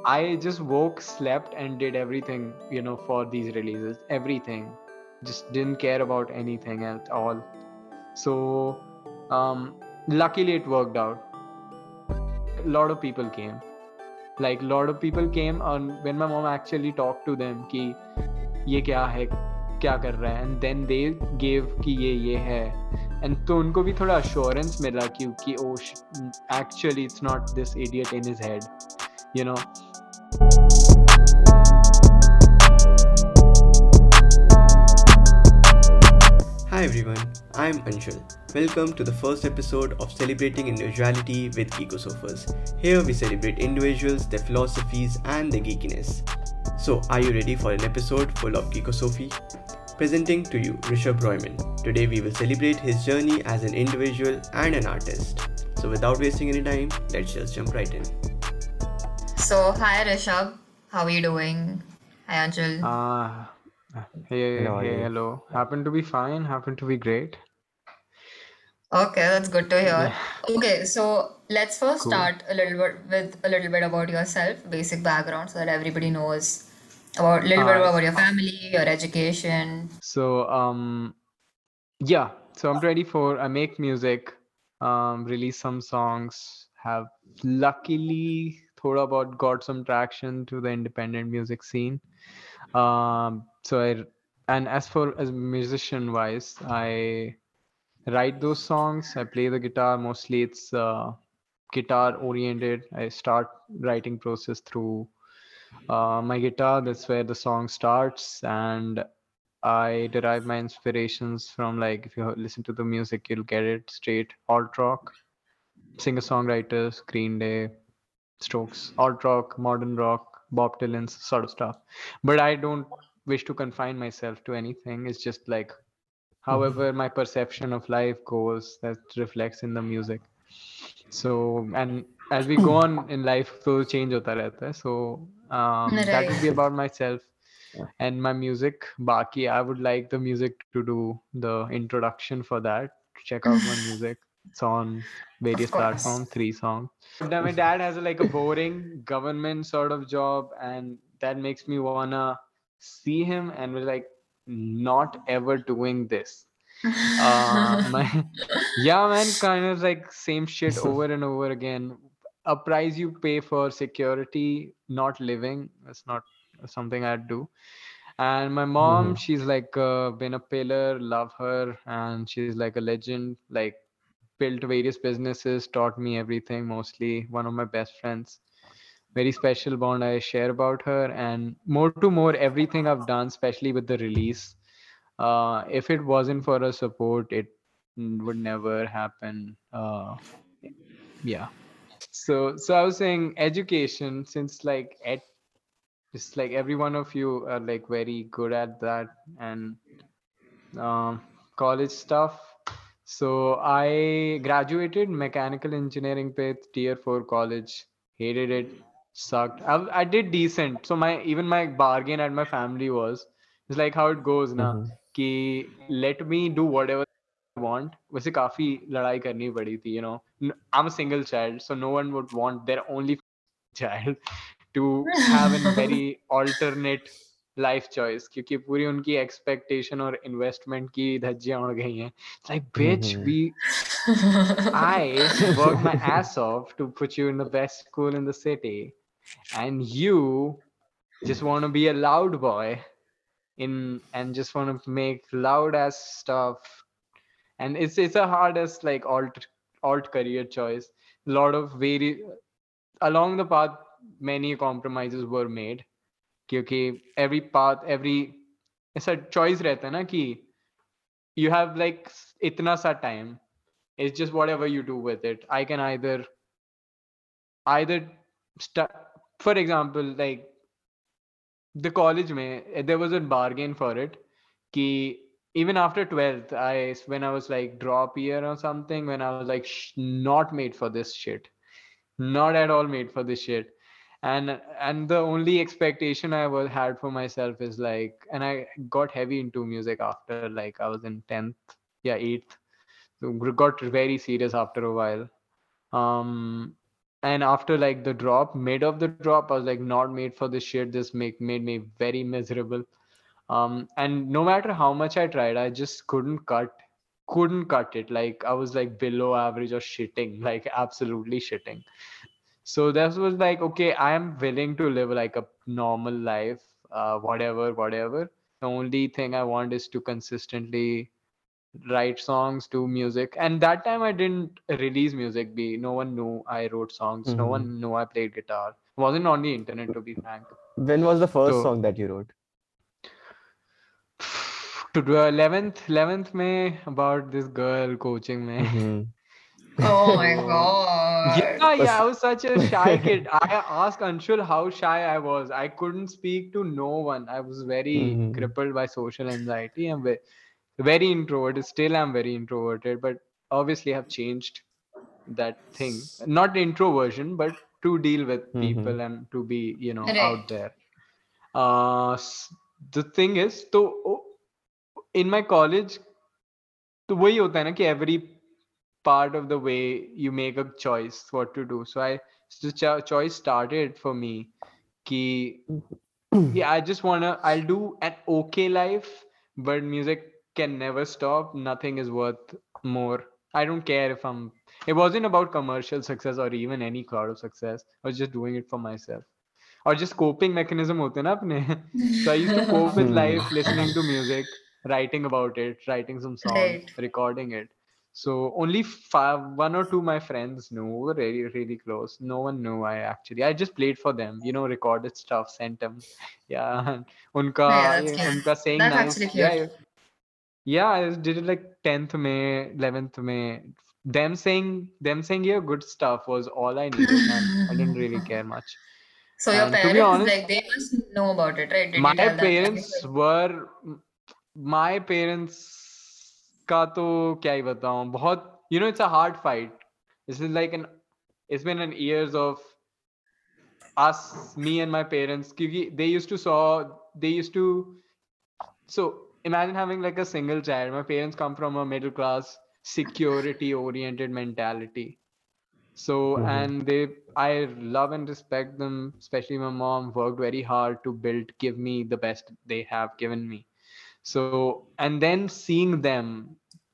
I just woke, slept, and did everything, you know, for these releases. Everything. Just didn't care about anything at all. So, um, luckily, it worked out. A lot of people came. Like, a lot of people came, and when my mom actually talked to them, कि ये क्या है क्या कर रहा है and then they gave कि ये ये है एंड तो उनको भी थोड़ा अश्योरेंस मिला क्योंकि ओ actually it's not this idiot in his head you know Hi everyone, I'm Anshul. Welcome to the first episode of Celebrating Individuality with Geekosofers. Here we celebrate individuals, their philosophies, and their geekiness. So, are you ready for an episode full of Geekosophy? Presenting to you Rushabh Roymon. Today we will celebrate his journey as an individual and an artist. So, without wasting any time, let's just jump right in. So, hi Rishabh, how are you doing? Hi Anshul. uh, hey Hello, how hey hello happen to be fine happen to be great Okay, that's good to hear. Okay, so let's first cool start a little bit with a little bit about yourself, basic background, so that everybody knows about a little bit uh, about your family, your education. so um yeah. So i'm 24 i make music um release some songs. Have luckily thought about got some traction to the independent music scene. Um so i and as for as musician wise i write those songs. I play the guitar. Mostly it's uh, guitar oriented i start writing process through uh, my guitar that's where the song starts and I derive my inspirations from like if you listen to the music, you'll get it straight alt rock, singer songwriters, Green Day, Strokes, alt rock, modern rock, Bob Dylan's sort of stuff. But I don't wish to confine myself to anything. It's just like however my perception of life goes, that reflects in the music. So and as we go on in life, so change hota rehta hai. So um, that would be about myself and my music. Baki i would like the music to do the introduction for that check out my music. It's on various platforms three songs. Then my dad has like a boring government sort of job and that makes me wanna see him and we're like not ever doing this. Uh my yeah man kind of like same shit over and over again a price you pay for security not living that's not something i'd do. And my mom Mhm. she's like uh, been a pillar love her and she's like a legend like built various businesses taught me everything mostly one of my best friends. Very special bond i share about her and more to more everything i've done especially with the release uh, if it wasn't for her support it would never happen uh, yeah so so i was saying education since like ed just like every one of you are like very good at that and um, college stuff. So i graduated mechanical engineering with tier 4 college. Hated it. Sucked. I, I did decent. So my even my bargain at my family was it's like how it goes na? Mhm. कि let me do whatever want वैसे काफी लड़ाई करनी पड़ी थी you know N- I'm a single child so no one would want their only child to have a very alternate life choice क्योंकि पूरी उनकी एक्सपेक्टेशन और इन्वेस्टमेंट की धज्जियां उड़ गई हैं like beach Mhm. We I worked my ass off to put you in the best school in the city, and you just want to be a loud boy in and just want to make loud ass stuff. And it's it's a hardest like alt alt career choice. A lot of very along the path, many compromises were made. क्योंकि every path, every ऐसा choice रहता है ना कि you have like इतना सा time it's just whatever you do with it i can either either st- for example like the college mein there was a bargain for it ki even after 12th i when i was like drop year or something when i was like sh- not made for this shit. Not at all made for this shit. And and the only expectation i was had for myself is like and i got heavy into music after like i was in 10th yeah 8th so got very serious after a while. Um and after like the drop mid of the drop i was like not made for this shit. This make made me very miserable um and no matter how much i tried i just couldn't cut couldn't cut it. Like i was like below average or shitting like absolutely shitting. So this was like okay i am willing to live like a normal life uh, whatever whatever. The only thing i want is to consistently write songs do music. And that time i didn't release music be no one knew i wrote songs no Mhm. one knew i played guitar. Wasn't on the internet to be frank. When was the first So- song that you wrote? To do 11th 11th may about this girl coaching me Mhm. Oh my god. yeah yeah i was such a shy kid i asked anshul how shy i was i couldn't speak to no one i was very Mhm. crippled by social anxiety and ve- very introverted still i'm very introverted but obviously have changed that thing not introversion but to deal with Mhm. people and to be you know Right. out there uh the thing is so in my college तो वही होता है ना कि every part of the way you make a choice what to do so I choice started for me कि I just want I do an okay life but music can never stop nothing is worth more I don't care if I'm. It wasn't about commercial success or even any crowd of success. I was just doing it for myself. Or just coping mechanism होते ना अपने. So I used to cope with life listening to music. Writing about it writing some songs Right. recording it. So only five, one or two my friends knew were really really close. No one knew i actually i just played for them you know recorded stuff sent them. Yeah unka Yeah, unka saying That's nice. actually yeah cute. yeah i did it like 10th may 11th may. Them saying them saying yeah good stuff was all i needed i didn't really care much. So your And parents, honest- like, they must know about it, right? Did my parents were my parents का तो क्या ही बताऊं बहुत you know it's a hard fight this is like an it's been an years of us me and my parents क्योंकि they used to saw they used to so imagine having like a single child my parents come from a middle class security oriented mentality so Mhm. and they i love and respect them especially my mom worked very hard to build give me the best they have given me so and then seeing them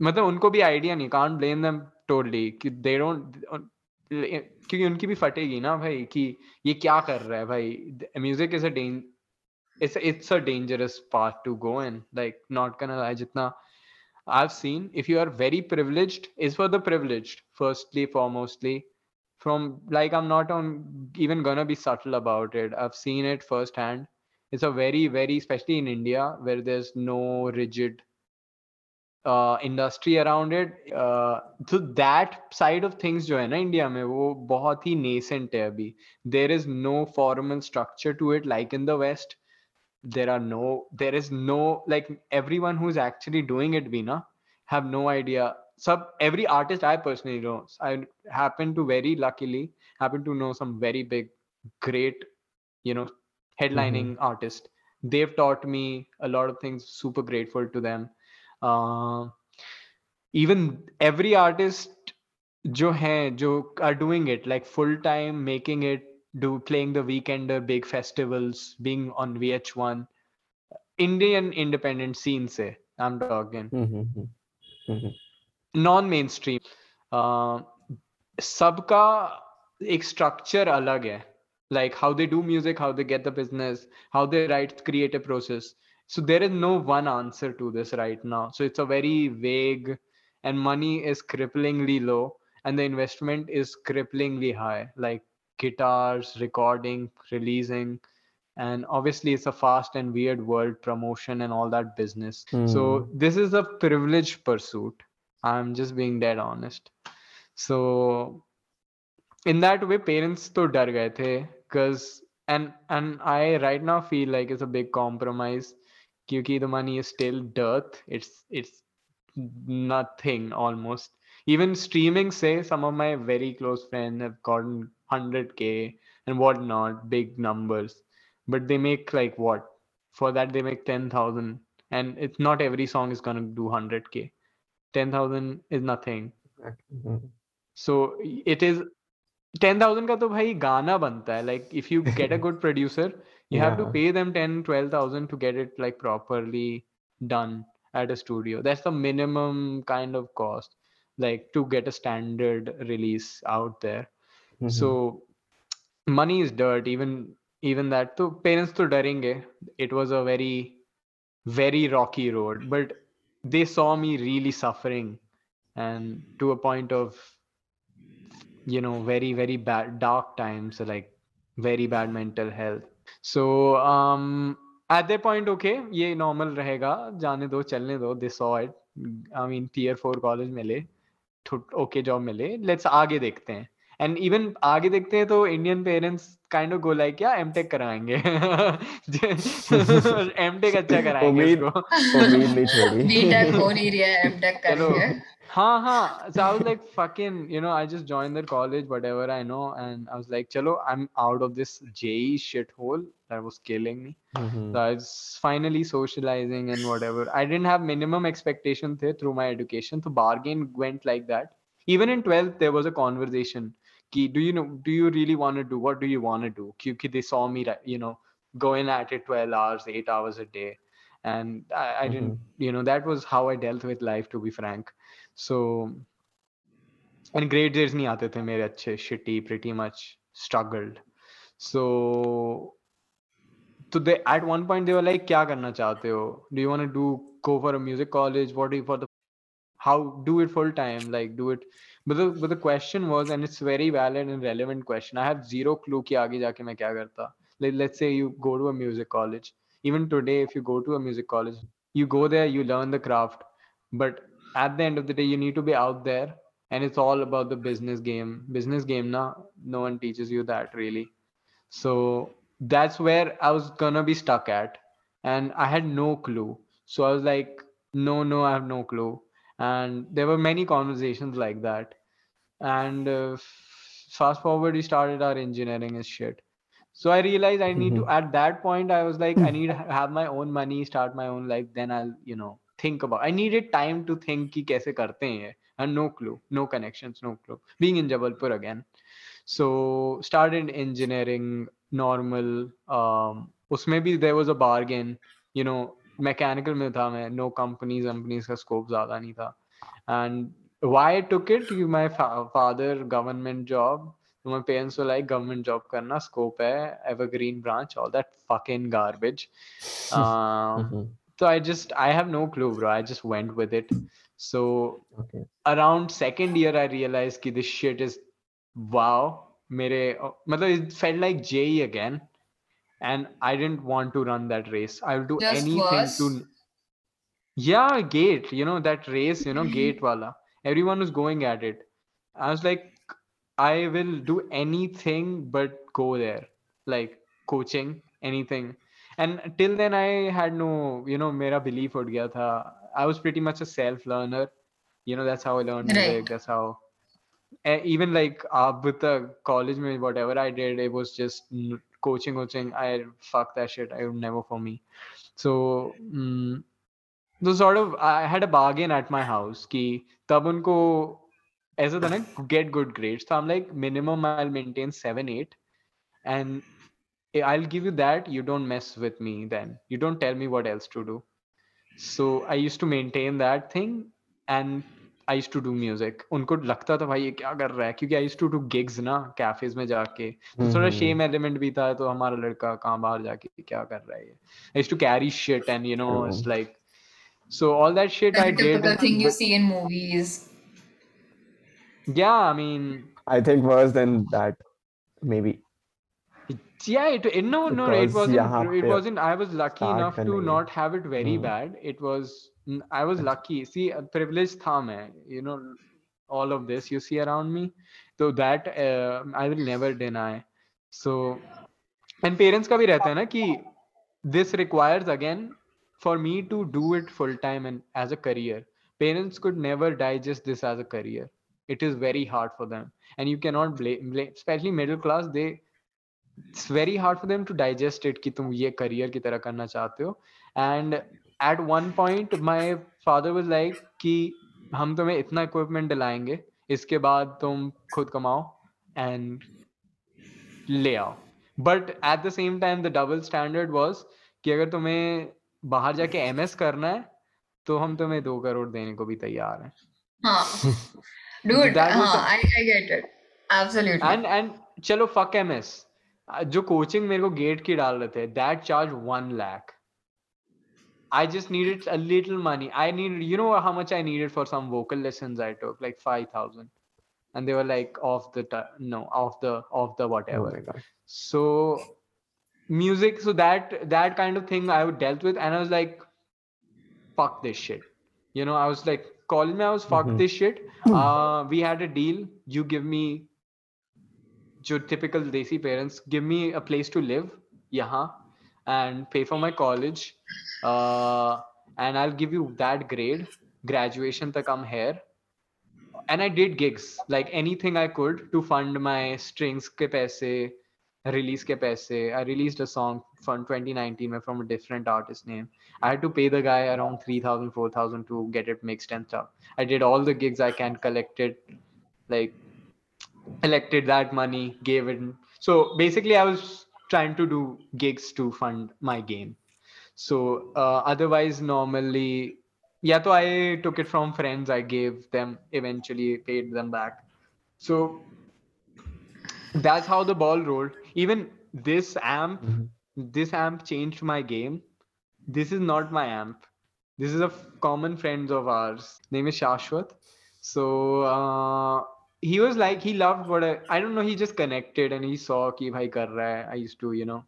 मतलब उनको भी idea नहीं can't blame them totally कि they don't क्योंकि उनकी भी फटेगी ना भाई कि ये क्या कर रहा है भाई music is a डेंज it's it's a dangerous path to go in like not gonna lie jitna i've seen if you are very privileged is for the privileged firstly foremostly from like i'm not on even gonna be subtle about it i've seen it firsthand it's a very very especially in india where there's no rigid uh, industry around it uh, so that side of things जो है ना India में वो बहुत ही nascent है अभी there is no formal structure to it like in the west there are no there is no like everyone who's actually doing it vina have no idea sub every artist i personally know i happen to very luckily happen to know some very big great you know headlining artist they've taught me a lot of things super grateful to them uh, even every artist जो हैं जो are doing it like full time making it do playing the weekender big festivals being on vh1 indian independent scene से i'm talking Mhm. Mhm. Non main stream सबका एक structure अलग है like how they do music how they get the business how they write creative process so there is no one answer to this right now so it's a very vague and money is cripplingly low and the investment is cripplingly high like guitars recording releasing and obviously it's a fast and weird world promotion and all that business so Hmm. this is a privileged pursuit i'm just being dead honest so in that way parents to डर गए थे because and and i right now feel like it's a big compromise Because the money is still dearth it's it's nothing almost. Even streaming say some of my very close friends have gotten 100k and whatnot big numbers. But they make like what? For that they make 10000 and it's not every song is going to do 100k 10000 is nothing. Mm-hmm. so it is ten thousand का तो भाई गाना बनता है like if you get a good producer you have to Yeah. pay them 10 12000 to get it like properly done at a studio that's the minimum kind of cost like to get a standard release out there Mhm. so money is dirt even even that so parents to darenge it was a very very rocky road but they saw me really suffering and to a point of you know very very bad dark times like very bad mental health so um at that point okay ये normal रहेगा जाने दो चलने दो they saw it I mean tier four college मिले okay job मिले let's आगे देखते हैं एंड इवन आगे देखते हैं तो Indian parents kind of go like या एमटेक कराएँगे एमटेक अच्छा कराएँगे उम्मीद- उम्मीद नहीं छोड़ी बीटेक हो नहीं रहा है एमटेक करेंगे हाँ हाँ so I was like fucking you know I just joined that college whatever I know and I was like chalo I'm out of this JE shithole that was killing me Mhm. so I was finally socializing and whatever I didn't have minimum expectation there through my education so bargain went like that even in 12th there was a conversation ki, do you know do you really want to do what do you want to do Kyunki they saw me ri- you know going at it 12 hours 8 hours a day and I, I didn't you know that was how I dealt with life to be frank so and grades नहीं आते थे मेरे अच्छे shitty pretty much struggled so तो they at one point they were like क्या करना चाहते हो do you want to do go for a music college what do you for the how do it full time like do it but the, but the question was and it's very valid and relevant question i have zero clue ki aage jaake main kya karta Let, let's say you go to a music college. Even today if you go to a music college you go there you learn the craft. But at the end of the day you need to be out there and it's all about the business game. Business game na no one teaches you that really. So that's where i was gonna be stuck at and i had no clue. So i was like no no i have no clue and there were many conversations like that. And uh, fast forward we started our engineering is shit. So i realized i need mm-hmm. to at that point i was like i hmm. need to have my own money start my own life then i'll you know think about i needed time to think ki kaise karte hai, and no clue no connections no clue. Being in jabalpur again. So started engineering normal um usme bhi there was a bargain you know mechanical में था मैं no companies companies का scope ज़्यादा नहीं था। And why took it you my father government job तो my parents were like government job करना scope है evergreen branch all that fucking garbage तो I just I have no clue bro I just went with it so around second year I realize की this shit is wow मेरे मतलब it felt like J again and I didn't want to run that race. I'll do Just anything to. Yeah, gate. You know that race. You know gate wala. Everyone was going at it. I was like, I will do anything but go there. Like coaching, anything. And till then, I had no, you know, mera belief would gaya tha. I was pretty much a self learner. You know, that's how I learned right. music. That's how. Eh, even like up with the college, whatever I did, it was just coaching coaching I fuck that shit I would never for me so mm, so sort of I had a bargain at my house कि तब उनको ऐसा था ना get good grades so I'm like minimum I'll maintain seven eight and I- I'll give you that you don't mess with me then you don't tell me what else to do so I used to maintain that thing and I to do music उनको लगता था भाई ये क्या कर रहा है? क्योंकि आई टू डू गिग्स ना कैफेज में जाके। तो थोड़ा शेम एलिमेंट भी था तो हमारा लड़का कहाँ बाहर जाके क्या कर रहा है I to carry shit and you know it's like so all that shit I did the thing you see in movies या I mean I think worse than that may be yeah it, eh, it no was, it wasn't it wasn't i was lucky enough to not have it very mm. bad. It was i was lucky see uh, privileged था मैं you know all of this you see around me so that uh, i will never deny so and parents का भी रहता है ना कि this requires again for me to do it full time and as a career parents could never digest this as a career it is very hard for them and you cannot blame, blame especially middle class they it's very hard for them to digest it कि तुम ये career की तरह करना चाहते हो and at one point my father was like कि हम तुम्हें इतना इक्विपमेंट दिलाएँगे इसके बाद तुम खुद कमाओ एंड ले आओ. But at the same time the double standard was कि अगर तुम्हें बाहर जाके एमएस करना है तो हम तुम्हें दो करोड़ देने को भी तैयार हैं। हाँ। Dude हाँ the- I I get it. And and चलो फक एमएस जो कोचिंग मेरे को गेट की डाल रहे थे that charge one lakh I just needed a little money. I needed, you know, how much I needed for some vocal lessons I took, like five thousand, and they were like off the ti- no, off the off the Oh whatever. god. so music so that that kind of thing i would dealt with and i was like fuck this shit you know i was like calling me i was fuck Mhm. this shit uh we had a deal you give me your typical desi parents give me a place to live yahan and pay for my college. Uh and i'll give you that grade. Graduation tak i'm here. And i did gigs like anything i could to fund my strings ke paise release ke paise i released a song from 2019 में from a different artist name. I had to pay the guy around 3000 4000 to get it mixed and stuff. I did all the gigs i can collected like collected that money gave it. So basically i was trying to do gigs to fund my game. So uh, otherwise normally yeah so i took it from friends i gave them eventually paid them back. So that's how the ball rolled. Even this amp Mhm. this amp changed my game. This is not my amp. This is a f- common friend of ours. Name is shashwat. So uh, he was like he loved what I, I don't know he just connected and he saw ki bhai kar raha hai. i used to you know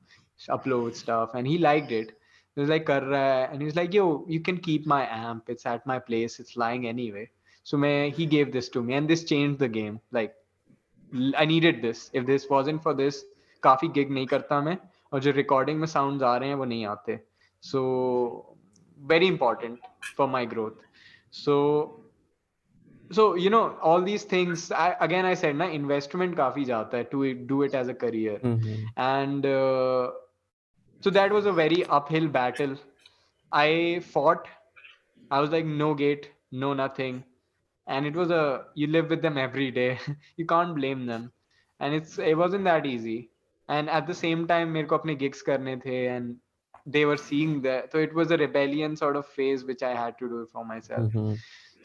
upload stuff and he liked it he was like kar raha hai. and he was like yo you can keep my amp it's at my place it's lying anyway so मैं, he gave this to me and this changed the game like l- I needed this if this wasn't for this काफी gig नहीं करता मैं और जो recording में sounds आ रहे हैं वो नहीं आते so very important for my growth so so you know all these things I, again i said na investment काफी जाता है to it- do it as a career Mhm. and uh, so that was a very uphill battle i fought i was like no gate no nothing and it was a you live with them every day you can't blame them and it's it wasn't that easy and at the same time मेरे को अपने gigs करने थे and they were seeing that so it was a rebellion sort of phase which i had to do for myself Mhm.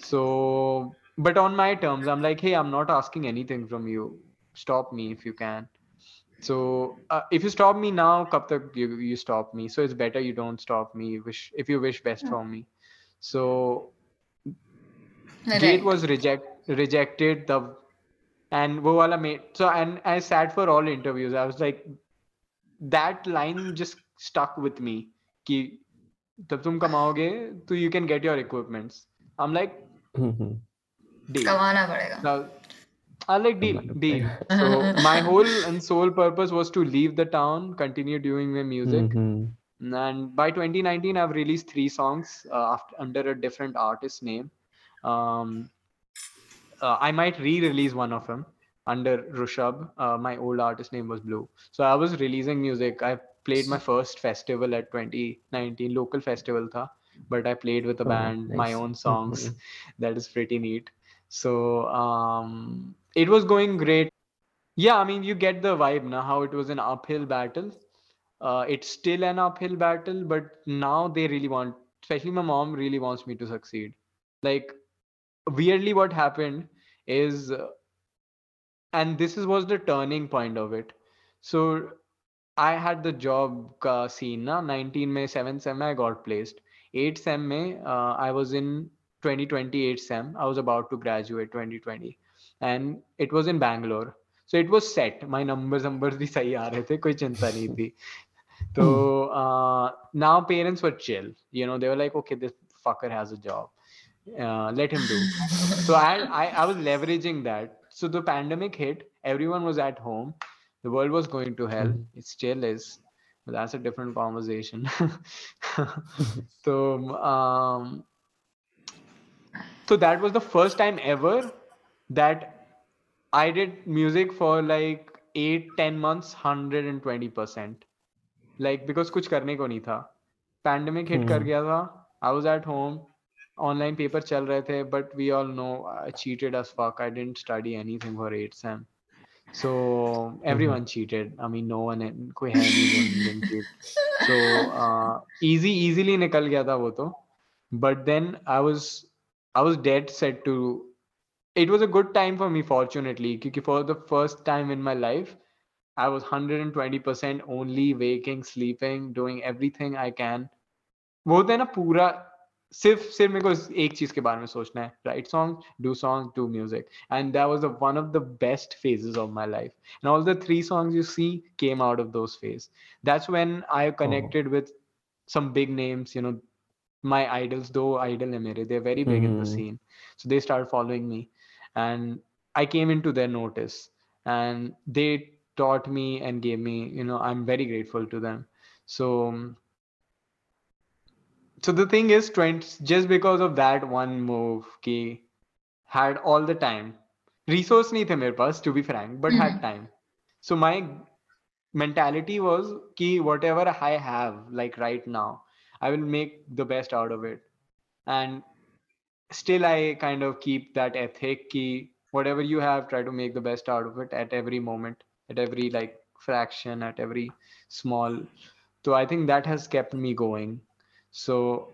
so, but on my terms i'm like hey i'm not asking anything from you. Stop me if you can. So uh, if you stop me now kab tak you, you stop me. So it's better you don't stop me. Wish if you wish best for me. So right. gate was reject rejected the and wo wala made so and i sat for all interviews. I was like that line just stuck with me. ki tab tum kamaoge so you can get your equipments. I'm like deal I like deal deal so my whole and sole purpose was to leave the town continue doing my music mm-hmm. and by 2019 I've released three songs uh, after, under a different artist name um, uh, I might re-release one of them under Rushabh. Uh, my old artist name was Blue. So I was releasing music. I played my first festival at 2019, local festival tha, but I played with a oh, band, oh, nice. my own songs. Mm-hmm. that is pretty neat. So um, it was going great. Yeah, I mean you get the vibe now how it was an uphill battle. Uh, it's still an uphill battle, but now they really want, especially my mom really wants me to succeed. Like weirdly, what happened is, uh, and this is was the turning point of it. So I had the job ka scene na 19 May 7 sem I got placed. 8 sem uh, I was in 2028 sem. I was about to graduate 2020 and it was in Bangalore. So it was set. My numbers numbers भी सही आ रहे थे कोई चिंता नहीं थी. So uh, now parents were chill. You know they were like okay this fucker has a job. Uh, let him do. so I, I I was leveraging that. So the pandemic hit. Everyone was at home. The world was going to hell. Mhm. It still is. But that's a different conversation. so um, so that was the first time ever that I did music for like eight, ten months, hundred and twenty percent. Like because कुछ करने को नहीं था. Pandemic hit कर Hmm. गया था. I was at home. Online paper चल रहे थे, but we all know I cheated as fuck. I didn't study anything for eight sem. So everyone cheated. I mean, no one कोई है नहीं जो didn't cheat. So uh, easy easily निकल गया था वो तो. But then I was I was dead set to. It was a good time for me, fortunately, because for the first time in my life, I was 120% only waking, sleeping, doing everything I can. वो होता है ना पूरा सिर्फ सिर्फ मेरे को एक चीज के बारे में सोचना है write song do song do music and that was one of the best phases of my life and all the three songs you see came out of those phases that's when i connected with some big names you know my idols though idol mere they're very big in the Mhm. scene. So they started following me. And i came into their notice. And they taught me and gave me you know i'm very grateful to them. So so the thing is 20 just because of that one move ki had all the time. Resource nahi the mere paas to be frank but had Mhm. time. So my mentality was ki whatever i have like right now I will make the best out of it. And still, I kind of keep that ethic key whatever you have, try to make the best out of it at every moment, at every like fraction, at every small. So I think that has kept me going. So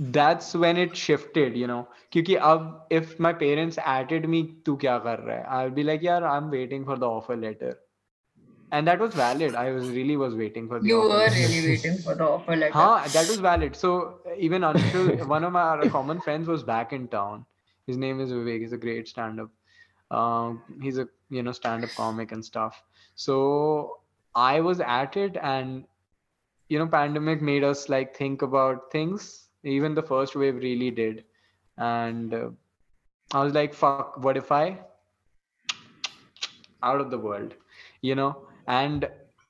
that's when it shifted, you know. Because if my parents added me, to kya kar raha hai? I'll be like, yeah, I'm waiting for the offer letter and that was valid I was really was waiting for the You offer were really waiting for the offer letter. Huh, that was valid. So even until one of my other common friends was back in town. His name is Vivek. He's a great stand-up. Um, he's a you know stand-up comic and stuff. So I was at it, and you know, pandemic made us like think about things. Even the first wave really did, and uh, I was like, "Fuck, what if I out of the world?" You know, and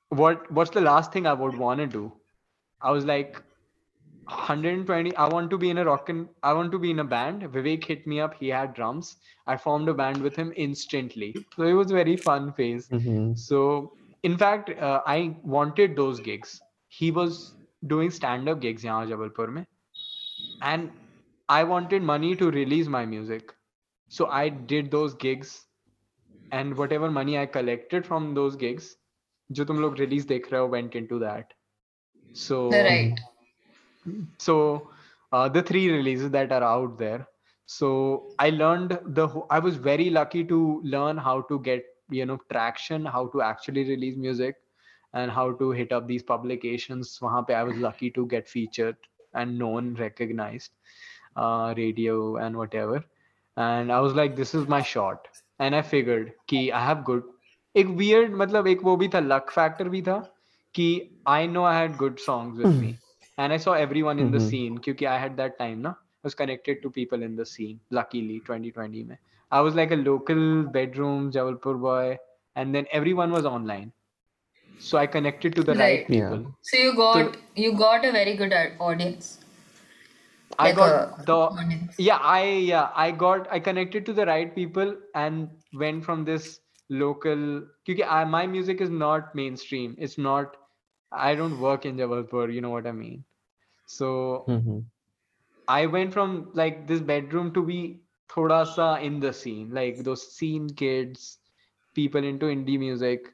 what what's the last thing i would want to do? I was like 120 i want to be in a rock and i want to be in a band. Vivek hit me up he had drums. I formed a band with him instantly. So it was very fun phase. Mm-hmm. so in fact uh, i wanted those gigs. He was doing stand up gigs in jabalpur mein. And i wanted money to release my music. So i did those gigs. And whatever money i collected from those gigs जो तुम लोग release देख रहे हो, went into that. So Right. so uh, the three releases that are out there so i learned the wh- i was very lucky to learn how to get you know traction how to actually release music and how to hit up these publications Wahan pe i was lucky to get featured and known recognized uh, radio and whatever and i was like this is my shot and i figured कि i have good एक weird मतलब एक वो भी था luck factor भी था कि I know I had good songs with me and I saw everyone in the scene क्योंकि आई हैड दैट टाइम ना I was connected to people in the scene luckily 2020 में. I was like a local bedroom Jabalpur boy and then everyone was online so I connected to the right people so you got you got a very good audience I like got a, the audience. yeah I yeah I got I connected to the right people and went from this local because my music is not mainstream. It's not i don't work in jabalpur you know what i mean? So mm-hmm. i went from like this bedroom to be thoda sa in the scene like those scene kids people into indie music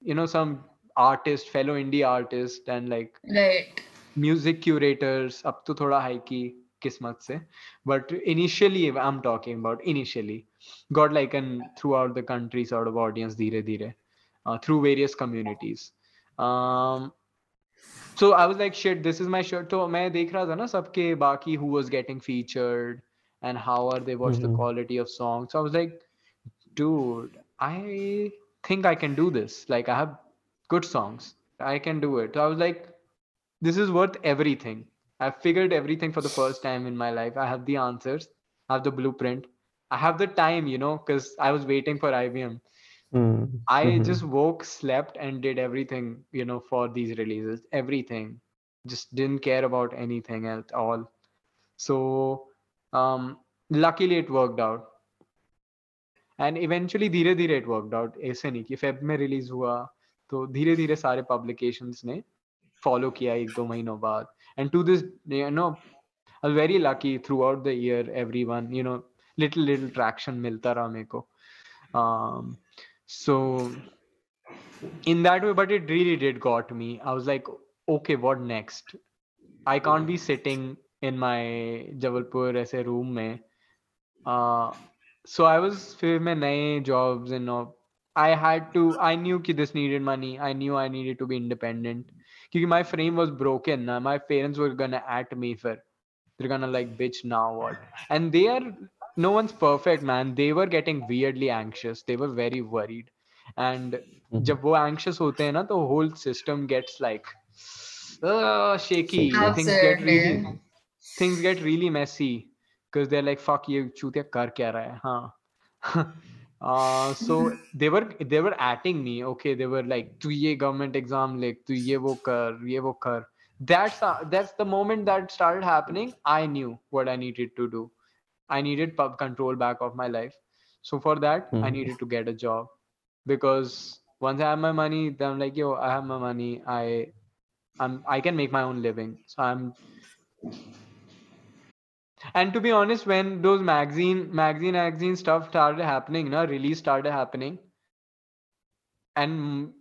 you know some artist fellow indie artist and like right. music curators up to thoda high ki kismat se. But initially i'm talking about initially got like an throughout the country sort of audience dheere dheere uh, through various communities. Um, so i was like shit this is my shirt. So main dekh raha tha na baki who was getting featured and how are they what's mm-hmm. the quality of songs? So i was like dude i think i can do this. Like i have good songs. I can do it. So i was like this is worth everything. I figured everything for the first time in my life. I have the answers. I have the blueprint. I have the time, you know, because I was waiting for IBM. Mm. I Mhm. just woke, slept, and did everything, you know, for these releases. Everything. Just didn't care about anything at all. So, um, luckily it worked out. And eventually, धीरे धीरे it worked out. ऐसे नहीं कि Feb में release हुआ तो धीरे धीरे सारे publications ने follow किया एक दो महीनों बाद. And to this, you know, I was very lucky throughout the year. Everyone, you know, little little traction मिलता रहा मेरे को. Um, So in that way, but it really did got me. I was like, okay, what next? I can't be sitting in my Jabalpur ऐसे room में. Uh, so I was फिर मैं नए jobs and all. I had to. I knew कि this needed money. I knew I needed to be independent. Because my frame was broken. Na. My parents were gonna at me for. They're gonna like bitch now what? And they are. No one's perfect, man. They were getting weirdly anxious. They were very worried. And जब वो anxious होते हैं ना तो whole system gets like uh, shaky. Things get really Absolutely. things get really messy because they're like fuck ये चूतिया कर क्या रहा है हाँ uh, so they were they were atting me okay they were like तू ये government exam लिख तू ये वो कर ये वो कर that's uh, that's the moment that started happening I knew what I needed to do I needed pub control back of my life. So for that I Mhm. needed to get a job. Because once I have my money then I'm like yo I have my money. I I'm I can make my own living. So I'm and to be honest when those magazine magazine magazine stuff started happening you know, release started happening and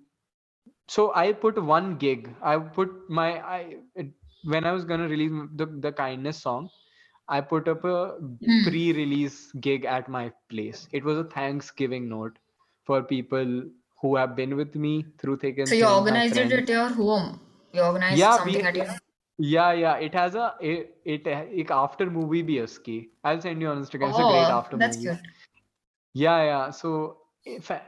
so i put one gig. I put my i it, when i was gonna release the, the kindness song i put up a Hmm. pre-release gig at my place it was a thanksgiving note for people who have been with me through thick and So you thin, my organized it friends. at your home. You organized Yeah, something we- at your Yeah, yeah. It has a it, it एक after movie भी है उसकी. I'll send you on Instagram. It's a great Oh, after that's movie. cute. Yeah, yeah. So if I,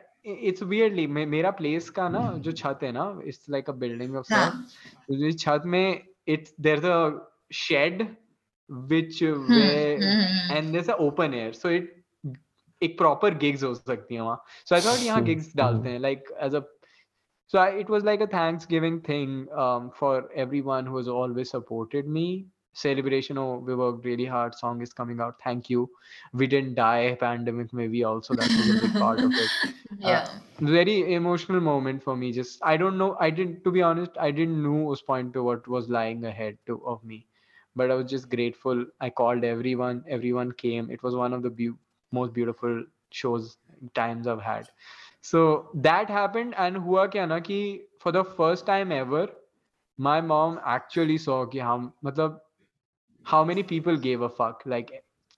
it's weirdly मे, मेरा place का ना जो छत है ना it's like a building of हाँ. sorts. तो जो छत में it's there's a shed which uh, Hmm, where hmm, hmm. and there's a open air so it एक proper gigs हो सकती है वहाँ. So I thought यहाँ Hmm, gigs डालते हैं like as a so I, it was like a Thanksgiving thing um, for everyone who has always supported me. Celebration, oh, we worked really hard. Song is coming out. Thank you. We didn't die. Pandemic, maybe also that was a big part of it. Yeah. Very emotional moment for me. Just I don't know. I didn't, to be honest, I didn't know was point to what was lying ahead to of me, but I was just grateful. I called everyone. Everyone came. It was one of the beau- most beautiful shows times I've had. So that happened, and हुआ क्या ना कि for the first time ever, my mom actually saw कि हम मतलब how many people gave a fuck like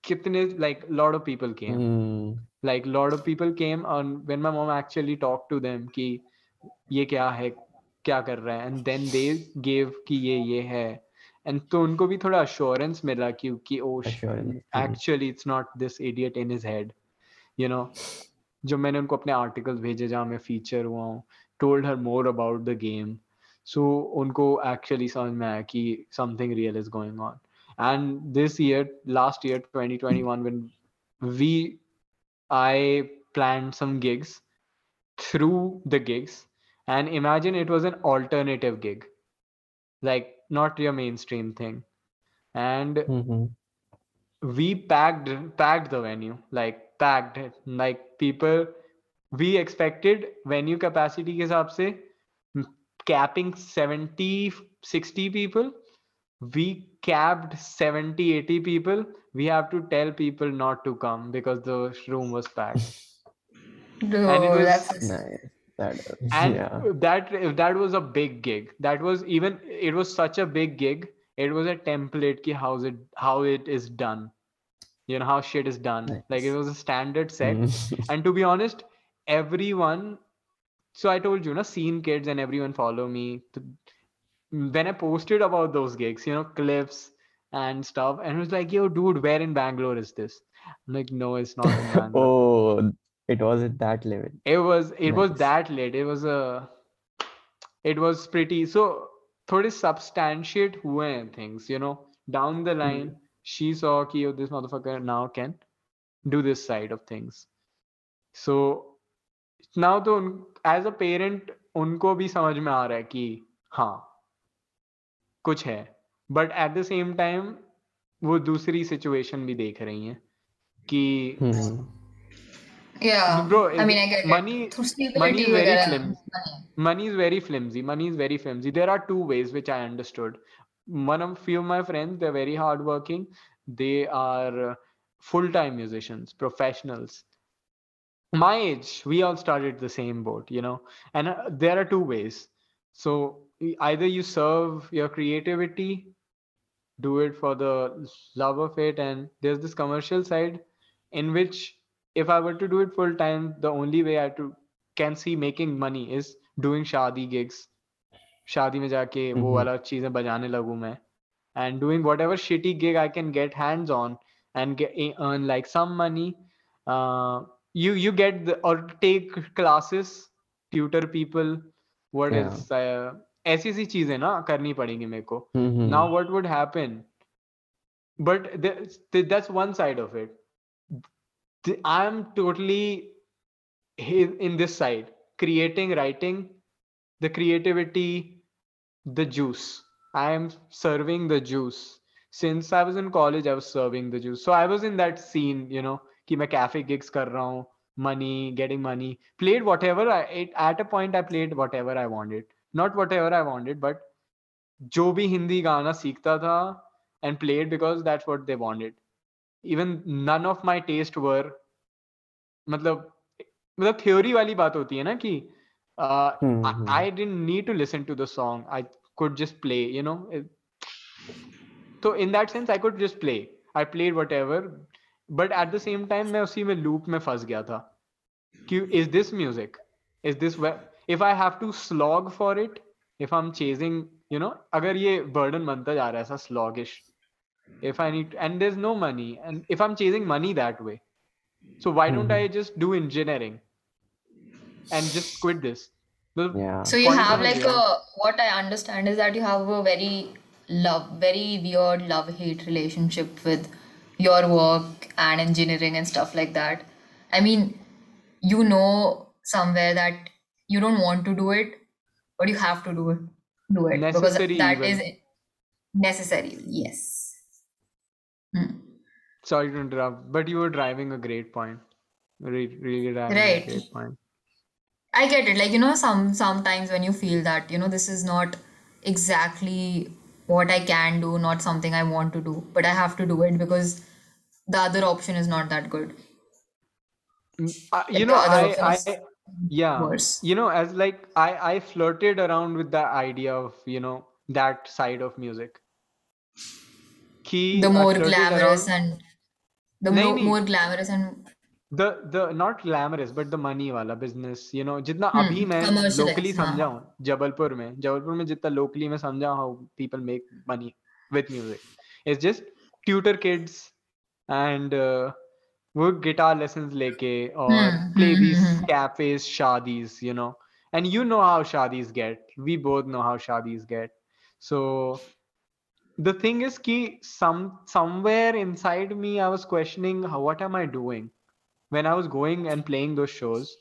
कितने like lot of people came Hmm. like lot of people came and when my mom actually talked to them कि ये क्या है क्या कर रहा है and then they gave कि ये ये है And तो उनको भी थोड़ा assurance मिला कि कि oh sh- Assurance, hmm. actually it's not this idiot in his head you know जो मैंने उनको अपने आर्टिकल्स भेजे जहाँ मैं फीचर हुआ हूँ told her more about the game so उनको एक्चुअली समझ में आया कि something real is going on and this year last year 2021 when we I planned some gigs through the gigs and imagine it was an alternative gig like not your mainstream thing and Mhm. we packed packed the venue like packed it like people we expected venue capacity के हिसाब से m- capping 70 60 people we capped 70 80 people we have to tell people not to come because the room was packed Dude, it was- that's Nice. That is, and yeah. that that was a big gig that was even it was such a big gig it was a template ki how it how it is done. You know how shit is done. Like it was a standard set. Mm. and to be honest everyone so i told you na scene kids and everyone follow me. Th- when i posted about those gigs you know clips and stuff and it was like yo dude where in bangalore is this? I'm like no it's not in bangalore. Oh, it was at that level. it was it nice. was that late it was a it was pretty so थोड़े substantiate हुए हैं things you know down the line mm. she saw कि oh, this motherfucker now can do this side of things so now तो as a parent उनको भी समझ में आ रहा है कि हाँ कुछ है but at the same time वो दूसरी situation भी देख रही हैं कि Mhm. yeah. Bro i mean i get money it. money is very flimsy money. money is very flimsy money is very flimsy. There are two ways which i understood. One of few of my friends they're very hardworking. They are full-time musicians professionals. My age we all started the same boat you know? And uh, there are two ways. So either you serve your creativity do it for the love of it and there's this commercial side in which if i were to do it full time the only way i to can see making money is doing shadi gigs शादी में जाके वो Mhm. वाला चीजें बजाने लगूं मैं and doing whatever shitty gig I can get hands on and get e- earn like some money. Uh, you you get the or take classes, tutor people. What Yeah. is uh, ऐसी ऐसी चीजें ना करनी पड़ेंगी मेरे को. Mhm. Now what would happen? But there's- th- that's one side of it. Th- I'm totally he- in this side, creating, writing, the creativity, the juice. I am serving the juice. Since I was in college, I was serving the juice. So I was in that scene, you know, कि मैं cafe gigs कर रहा हूँ, money, getting money. Played whatever I it, at a point I played whatever I wanted. Not whatever I wanted, but जो भी हिंदी गाना सीखता था and played because that's what they wanted. Even none of my test were मतलब मतलब theory वाली बात होती है ना कि I डिट need to listen to the song I could just play you know तो in that sense I could just play I played whatever but at the same time मैं उसी में लूप में फंस गया था कि is this music is this if I have to slog for it if I am chasing you know अगर ये बर्डन बनता जा रहा है ऐसा sluggish if i need to, and there's no money and if i'm chasing money that way. So why don't mm-hmm. i just do engineering? And just quit this. The yeah. so you have like a uh, what i understand is that you have a very love very weird love hate relationship with your work and engineering and stuff like that. I mean you know somewhere that you don't want to do it but you have to do it do it. Necessary because that even. is necessary yes. Hmm. Sorry to interrupt, but you were driving a great point. Really, really driving Right. a great point. I get it. Like, you know, some sometimes when you feel that, you know, this is not exactly what I can do, not something I want to do, but I have to do it because the other option is not that good. Mm, uh, you the know, I, I, yeah, worse. you know, as like I, I flirted around with the idea of, you know, that side of music. key the more glamorous around... and the nahin, mo- nahin. more glamorous and the the not glamorous but the money वाला business you know जितना hmm, अभी मैं locally समझा हूँ. जबलपुर में जबलपुर में जितना locally मैं समझा how people make money with music it's just tutor kids and वो गिटार लेसन लेके और play these cafes शादीज you know and you know how शादीज get we both know how शादीज get so the thing is ki some somewhere inside me i was questioning how, what am i doing? When i was going and playing those shows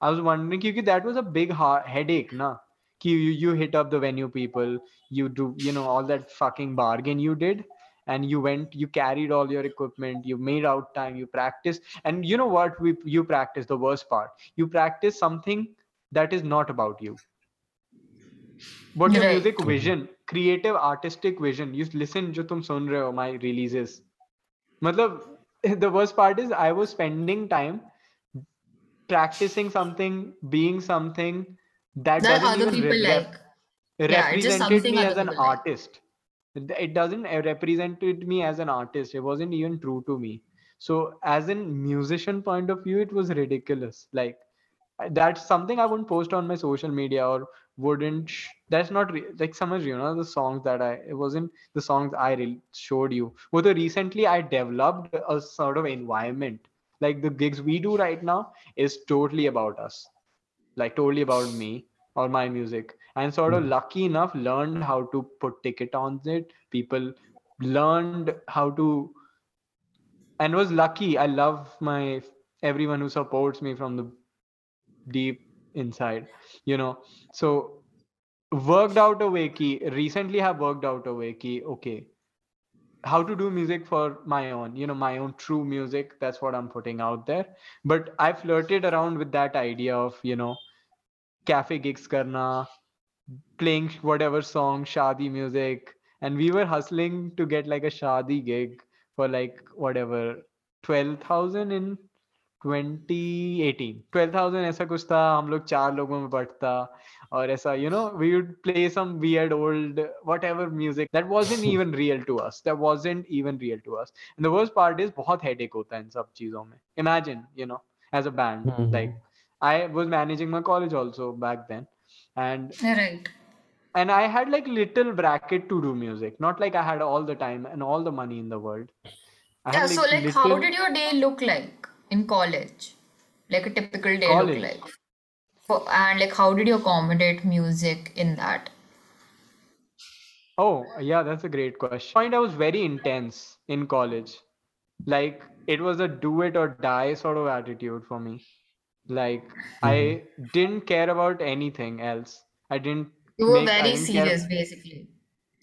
i was wondering because that was a big headache na? Ki you, you hit up the venue people you do you know all that fucking bargain you did and you went you carried all your equipment you made out time you practiced. And you know what? We you practice the worst part. You practice something that is not about you what your Right. music vision creative artistic vision you listen जो तुम सुन रहे हो my releases मतलब the worst part is I was spending time practicing something being something that, that doesn't other even people re- rep- like. Yeah, it's just represented something me other as an people like. artist it it doesn't uh, represented me as an artist it wasn't even true to me so as a musician point of view it was ridiculous like I- that's something i wouldn't post on my social media or wouldn't sh- that's not re- like some you know the songs that i it wasn't the songs i re- showed you. Although recently i developed a sort of environment. Like the gigs we do right now is totally about us. Like totally about me or my music. And sort of hmm. lucky enough learned how to put ticket on it. People learned how to and was lucky. I love my everyone who supports me from the deep inside you know. So worked out a way key recently have worked out a way key okay. How to do music for my own you know my own true music that's what i'm putting out there. But i flirted around with that idea of you know cafe gigs karna playing whatever song shadi music. And we were hustling to get like a shadi gig for like whatever 12000 in 2018 12000 ऐसा कुछ था हम लोग चार लोगों में बटता और ऐसा you know we would play some weird old whatever music that wasn't even real to us that wasn't even real to us and the worst part is बहुत headache होता है इन सब चीजों में imagine you know as a band Mhm. like I was managing my college also back then and Right. and I had like little bracket to do music not like I had all the time and all the money in the world I Yeah, had so like how little- did your day look like in college? Like a typical day College. look like? For, and like how did you accommodate music in that? Oh, yeah, that's a great question. Point I was very intense in college. Like it was a do it or die sort of attitude for me. Like I mm-hmm. didn't care about anything else. I didn't You were make- very didn't care- serious basically.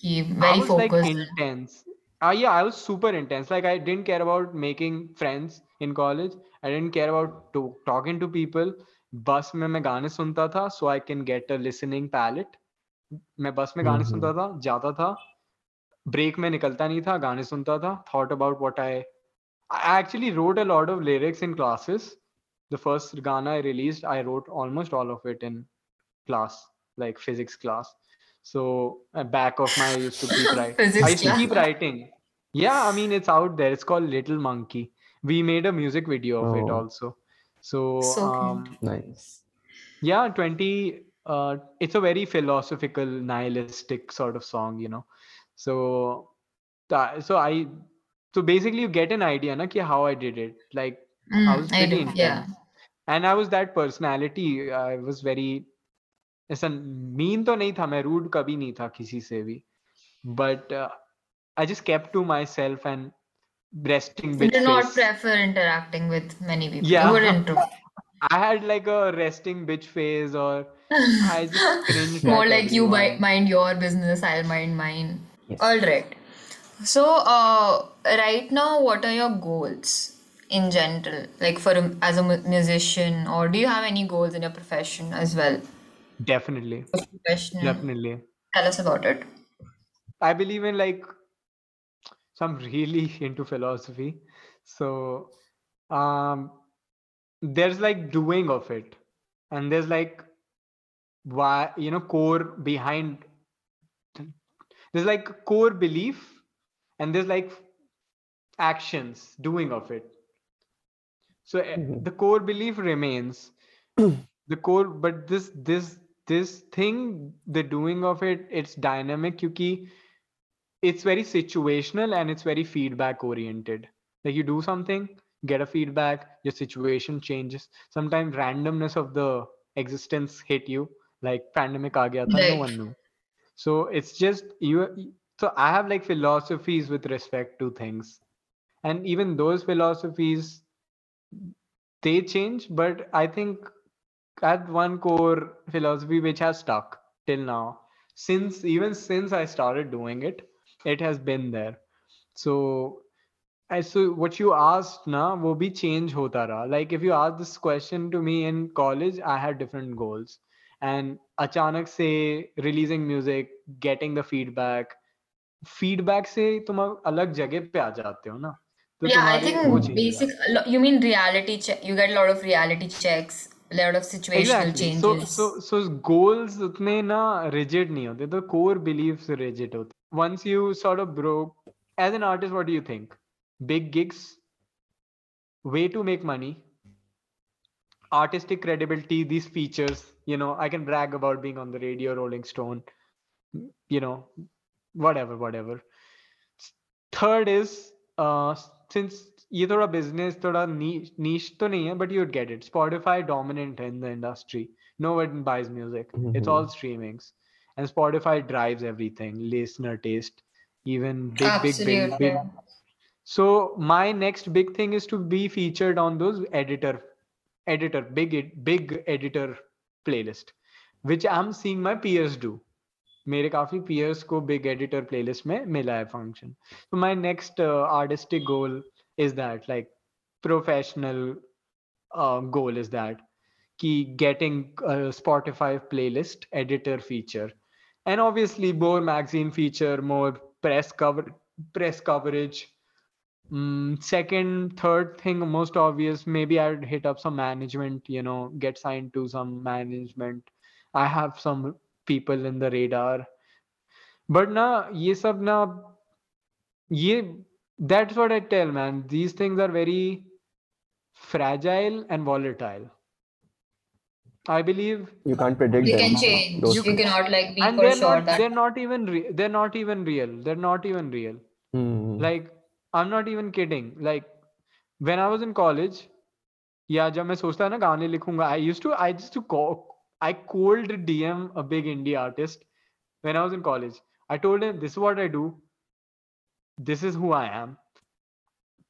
I very was like focused. intense. uh, yeah i was super intense. Like i didn't care about making friends in college. I didn't care about to, talking to people. बस में मैं गाने सुनता था so I can get a listening palette मैं बस में गाने सुनता mm-hmm. था जाता था. ब्रेक में निकलता नहीं था गाने सुनता था. Thought about what I I actually wrote a lot of lyrics in classes the first गाना I release I wrote almost all of it in class like physics class So uh, back of my I used to keep writing. I used to keep writing. Yeah, I mean it's out there. It's called Little Monkey. We made a music video of it Oh. also. So, So um, Nice. yeah 20 uh it's a very philosophical nihilistic sort of song you know so tha- so i so basically you get an idea na, ki how i did it like i Mm, was I pretty do. Yeah. intense and i was that personality i was very ऐसा mean तो नहीं था मैं rude कभी नहीं था किसी से भी but I just kept to myself and resting You bitch did not face. prefer interacting with many people. Yeah. You were introvert. I had like a resting bitch face, or I just cringed More at like you mi- everyone. mind your business, I'll mind mine. Yes. All right. So, uh, right now, what are your goals in general? Like for a, as a mu- musician, or do you have any goals in your profession as well? Definitely, Professional. definitely. Tell us about it. I believe in like, so I'm really into philosophy. So, um, there's like doing of it, and there's like, why you know core behind. There's like core belief, and there's like actions doing of it. So eh, Mhm. the core belief remains. the core, but this this this thing, the doing of it, it's dynamic. Because it's very situational and it's very feedback oriented. Like you do something get a feedback your situation changes. Sometimes randomness of the existence hit you like pandemic aa gaya tha, no one knew. So it's just you so i have like philosophies with respect to things. And even those philosophies they change but i think at one core philosophy which has stuck till now since even since i started doing it it has been there so I so what you asked na wo bhi change hota raha like if you ask this question to me in college i had different goals and achanak se releasing music getting the feedback feedback से तुम अलग जगह पे आ जाते हो ना तो Yeah, I तुम्हारी वो think change हो basic. lo- You mean reality check? You get a lot of reality checks, a lot of situational exactly. changes. So, so, so goals utne na rigid nahi hote. The core beliefs rigid. Once you sort of broke, as an artist, what do you think? Big gigs, way to make money, artistic credibility, these features. You know, I can brag about being on the radio, Rolling Stone. You know, whatever, whatever. Third is uh, since ये थोड़ा business थोड़ा नीच तो नहीं है but you get it Spotify dominant है in the industry no one buys music it's all streamings and Spotify drives everything listener taste even big big big big so so my next big thing is to be featured on editor editor big big big editor playlist I am seeing my peers do मेरे काफ़ी peers को big editor playlist में मिला है function तो my next artistic goal is that like professional uh, goal is that ki getting a spotify playlist editor feature and obviously more magazine feature more press cover press coverage Mm, second, third thing, most obvious, maybe I'd hit up some management, you know, get signed to some management. I have some people in the radar. But na, ye sab na, ye, that's what I tell, man. These things are very fragile and volatile. I believe You can't predict You them. can change. Those You things. cannot like be and for they're sure not that they're not even re- they're not even real they're not even real Hmm. like i'm not even kidding like when i was in college या जब मैं सोचता ना गाने लिखूंगा I used to I used to call I cold DM a big indie artist when I was in college. I told him this is what I do. This is who I am.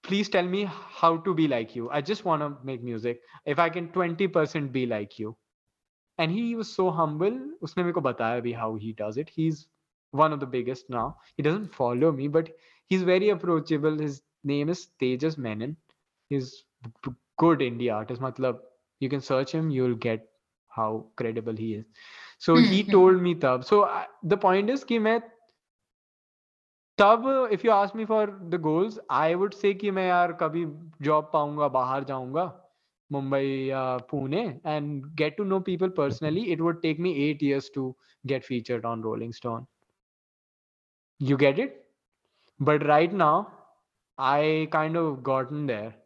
Please tell me how to be like you. I just want to make music. If I can 20% be like you. And he was so humble. उसने मेरे को बताया भी how he does it. He's one of the biggest now. He doesn't follow me, but he's very approachable. His name is Tejas Menon. He's b- good indie artist. Matlab, you can search him, you'll get how credible he is. So he Mhm. told me tab. So I, the point is कि मैं तब if you ask me for the goals I would say कि मैं यार कभी job पाऊँगा बाहर जाऊँगा मुंबई या Pune and get to know people personally it would take me eight years to get featured on Rolling Stone you get it but right now I kind of gotten there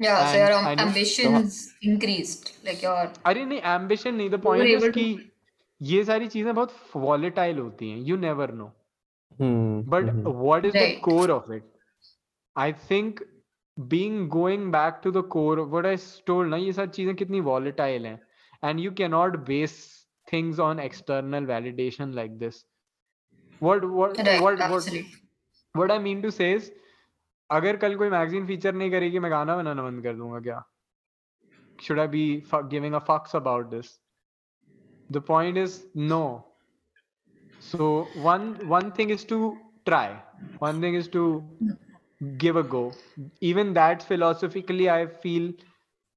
Yeah, so your um, ambitions increased, like your. अरे नहीं ambition नहीं the point is कि ये सारी चीज़ें बहुत volatile होती हैं you never know. Hmm. but Mhm. what is the Right. core of it I think being going back to the core of what I s- told ना ये सारी चीजें कितनी volatile हैं and you cannot base things on external validation like this what what right, what what absolutely. what I mean to say is अगर कल कोई magazine feature नहीं करेगी मैं गाना बनाना बंद कर दूंगा क्या should I be fu- giving a fucks about this? The point is no. So one one thing is to try. One thing is to give a go. Even that philosophically, I feel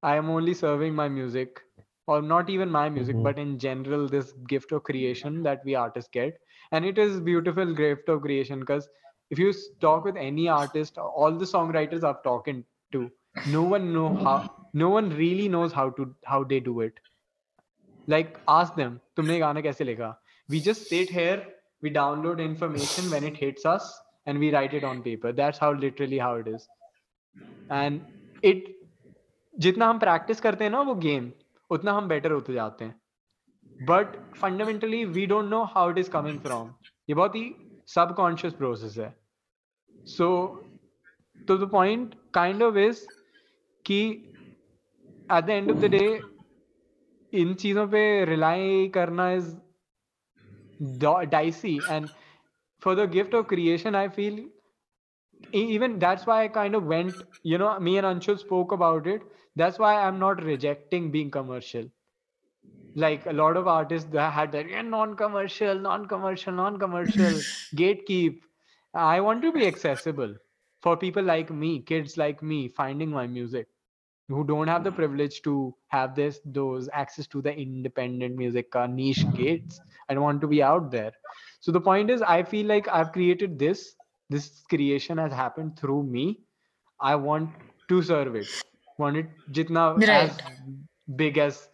I am only serving my music, or not even my music, Mhm. but in general, this gift of creation that we artists get, and it is beautiful gift of creation because if you s- talk with any artist, all the songwriters I've talked to, no one know how, no one really knows how to how they do it. Like ask them, तुमने ये गाना कैसे लिखा? We just sit here, we download information when it hits us, and we write it on paper. That's how literally how it is. And it जितना हम practice करते हैं ना वो गेम उतना हम बेटर होते जाते हैं but fundamentally we don't know how it is coming from ये बहुत ही सबकॉन्शियस प्रोसेस है सो तो the point kind of is कि at the end of the day in चीजों पे रिलाई करना is dicey. And for the gift of creation i feel even that's why i kind of went you know me and anshul spoke about it. That's why i'm not rejecting being commercial. Like a lot of artists that had that "Yeah, non-commercial non-commercial non-commercial gatekeep. I want to be accessible for people like me kids like me finding my music who don't have the privilege to have this those access to the independent music uh, niche gates i want to be out there so the point is i feel like i've created this this creation has happened through me i want to serve it want it jitna as Right. big as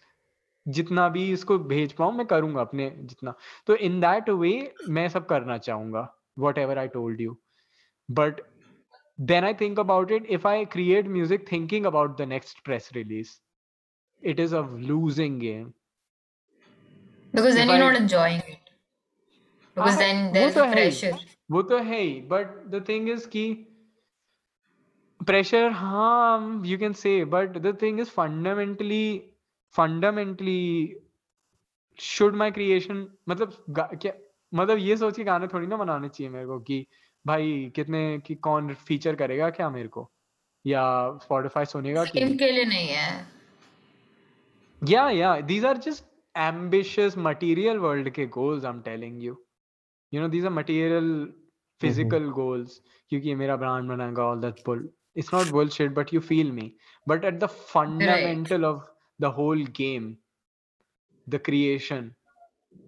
जितना भी इसको भेज पाऊं मैं करूंगा अपने जितना तो इन दैट वे मैं सब करना चाहूंगा whatever I told you but then I think about it. If I create music thinking about the next press release, it is a losing game. Because then If you're I- not enjoying it. Because हाँ, then वो there's तो a है ही, pressure. वो तो है ही but the thing is कि pressure हाँ you can say but the thing is fundamentally fundamentally should my creation मतलब गा- क्या मतलब ये सोच के गाने थोड़ी ना बनाने चाहिए मेरे को कि भाई कितने की कौन फीचर करेगा क्या मेरे को? या स्पॉटिफाई सुनेगा कि के लिए नहीं है। या या these are just ambitious material world के goals I am telling you you know these are material physical goals क्योंकि ये मेरा ब्रांड बनाएगा all that bull it's not bullshit but you feel me but at the fundamental of the whole game the creation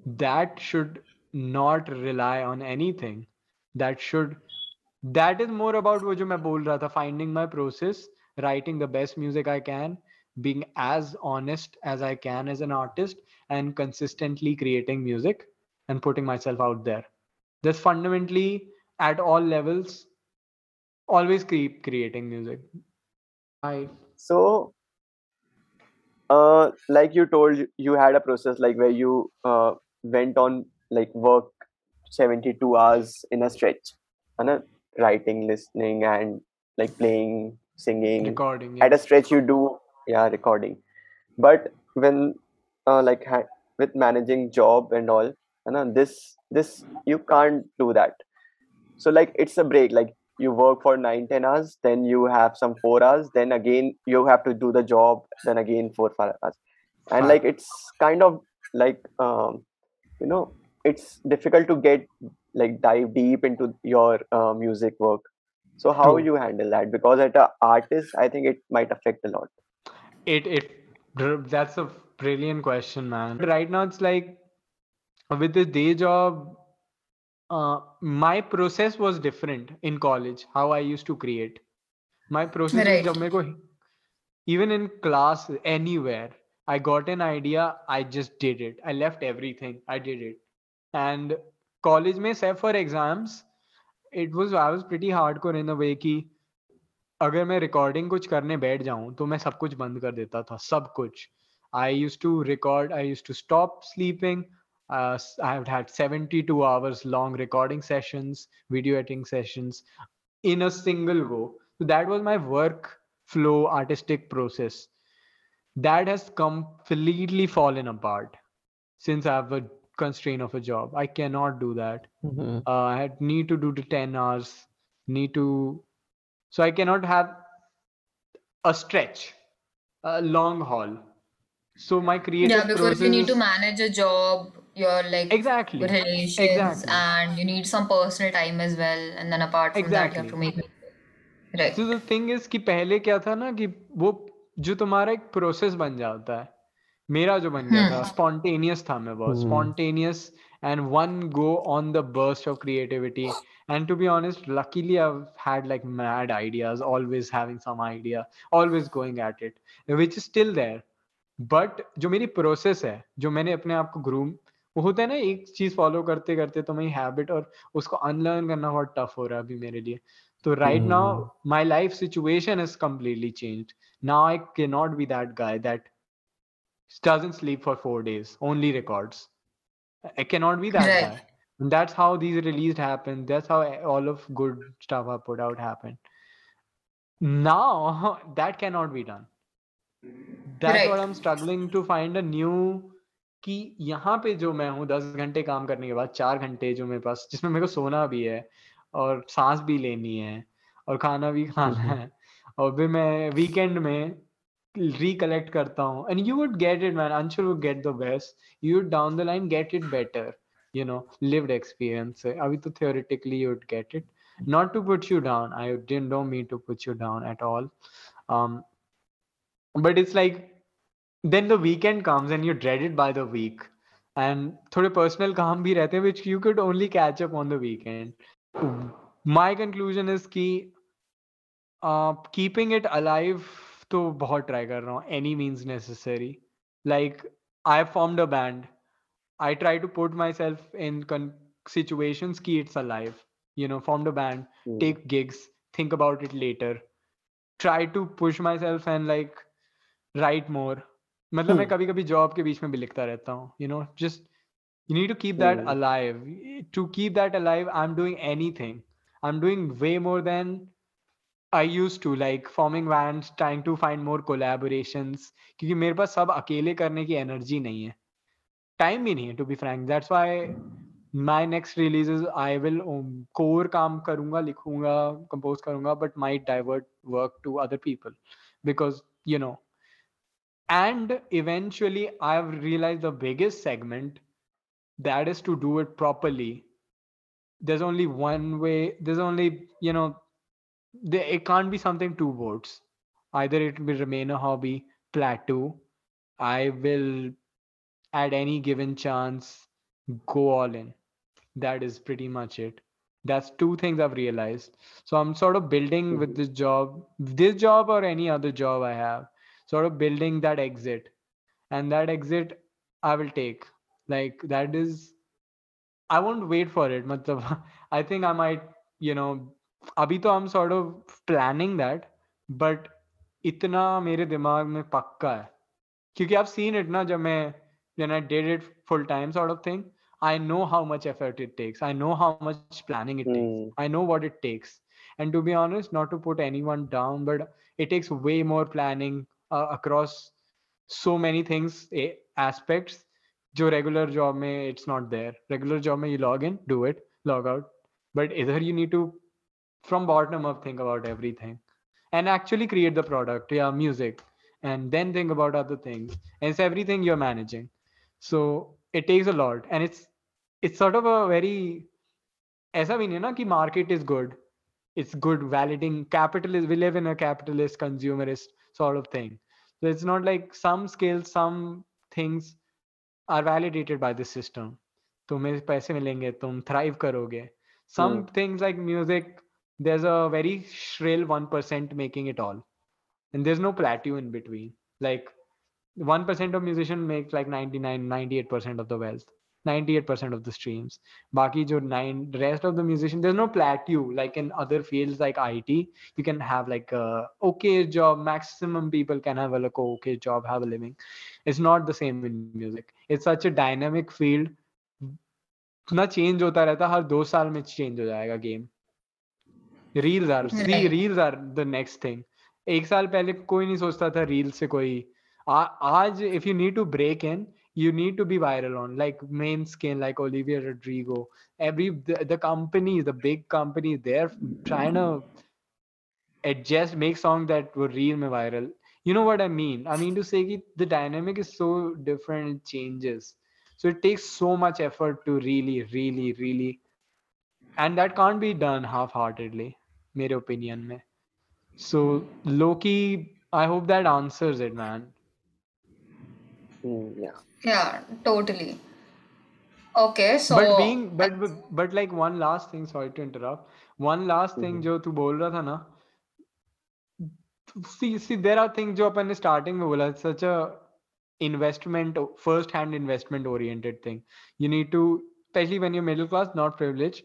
that should not rely on anything that should that is more about what I bol raha tha, finding my process, writing the best music I can, being as honest as I can as an artist, and consistently creating music and putting myself out there. That's fundamentally at all levels. Always keep creating music. I so uh like you told you had a process like where you uh went on like work 72 hours in a stretch, and writing, listening, and like playing, singing. recording At a stretch, you do yeah recording. But when uh, like ha- with managing job and all, and uh, this this you can't do that. So like it's a break. Like you work for nine ten hours, then you have some four hours, then again you have to do the job, then again four five hours, and like it's kind of like um, you know it's difficult to get like dive deep into your uh, music work. So how True. you handle that? Because at an artist i think it might affect a lot. It it that's a brilliant question man. Right now it's like with this day job uh, my process was different in college how i used to create. My process right. even in class anywhere i got an idea i just did it. I left everything. I did it and college में except for exams it was i was pretty hardcore in a way कि अगर मैं recording कुछ करने बैठ जाऊं तो मैं सब कुछ बंद कर देता था सब कुछ I use to record I use to stop sleeping I have had 72 hours long recording sessions video editing sessions in a single go so that was my work flow artistic process that has completely fallen apart since i have a constraint of a job i cannot do that uh, I had need to do the 10 hours, need to, so I cannot have a stretch, a long haul. So my Yeah, creative because process you need to is manage a job, your like exactly, relations, exactly, and you need some personal time as well. And then apart from that, you have exactly. to make right. So the thing is कि पहले क्या था ना कि वो जो तुम्हारा एक प्रोसेस बन जाता है मेरा जो बन गया हम्म। था स्पॉन्टेनियस था मैं बहुत। Spontaneous and one go on the burst of creativity and to be honest luckily I had like mad ideas always having some idea always going at it which is still there but जो मेरी process है जो मैंने अपने आप को groom वो होता है ना एक चीज़ फॉलो करते करते तो मेरी हैबिट और उसको अनलर्न करना बहुत टफ हो रहा है अभी मेरे लिए। तो right now my life situation is completely change now I के not be that guy that doesn't sleep for four days only records i cannot be that Right. guy and that's how these released happened that's how all of good stuff i put out happened now that cannot be done that's right. what i'm struggling to find a new कि यहाँ पे जो मैं हूँ दस घंटे काम करने के बाद चार घंटे जो मेरे पास जिसमें मेरे को सोना भी है और सांस भी लेनी है और खाना भी खाना है और फिर मैं वीकेंड में रिकलेक्ट करता हूँ and you would get it man Anshul would get the best you would down the line get it better you know lived experience से अभी तो theoretically you would get it not to put you down I didn't don't mean to put you down at all um but it's like then the weekend comes and you're dreaded by the week and थोड़े personal काम भी रहते हैं which you could only catch up on the weekend my conclusion is कि uh, keeping it alive तो बहुत try कर रहा हूँ any means necessary like I form the band I try to put myself in situation की it's a life you know form the band take gigs think about it later try to push myself and like write more मतलब मैं कभी कभी job के बीच में भी लिखता रहता हूँ you know just you need to keep that alive to keep that alive I am doing anything I am doing way more than I used to like forming bands trying to find more collaborations क्योंकि मेरे पास सब अकेले करने की energy नहीं है time भी नहीं है to be frank that's why my next releases I will core काम करूंगा लिखूंगा कंपोज करूंगा but might divert work to other people because you no and eventually i've realized the biggest segment that is to do it properly there's only one way there's only you know there, it can't be something two votes either it will remain a hobby plateau. I will at any given chance go all in. That is pretty much it. That's two things i've realized. So i'm sort of building with mm-hmm. this job this job or any other job i have sort of building that exit. And that exit i will take. Like that is i won't wait for it. Matlab, i think i might you know abhi to i'm sort of planning that but itna mere dimag mein pakka hai क्योंकि I've seen it ना जब मैं when I did it full time sort of thing I know how much effort it takes I know how much planning it Hmm. takes I know what it takes and to be honest not to put anyone down but it takes way more planning uh, across so many things eh, aspects जो regular job में it's not there regular job में you log in do it log out but either you need to from bottom up think about everything and actually create the product yeah music and then think about other things and it's everything you're managing so it takes a lot and it's it's sort of a very ऐसा भी नहीं है ना कि market is good it's good validating capitalist we live in a capitalist consumerist sort of thing so it's not like some skills some things are validated by the system तुम्हें पैसे मिलेंगे तुम thrive करोगे some Hmm. things like music there's a very shrill 1% making it all and there's no plateau in between like 1% of musician make like 99 98% of the wealth 98% of the streams baki jo nine rest of the musician there's no plateau like in other fields like it you can have like a okay job maximum people can have a like okay job have a living it's not the same in music it's such a dynamic field इतना change होता रहता है, हर दो साल में change हो जाएगा game reels R C Right. Reels are the next thing एक साल पहले कोई नहीं सोचता था रील से कोई आ, आज if you need to break in you need to be viral on like main skin like olivia rodrigo every the, the companies the big companies they're trying to adjust make songs that were real mein viral you know what i mean i mean to say ki the dynamic is so different it changes so it takes so much effort to really really really and that can't be done half-heartedly mere opinion mein so loki i hope that answers it man Hmm, yeah. Yeah, totally. Okay, so but being but, but but like one last thing sorry to interrupt one last thing Mhm. जो तू बोल रहा था ना see see there are things जो अपन ने starting में बोला such a investment first hand investment oriented thing you need to especially when you're middle class not privileged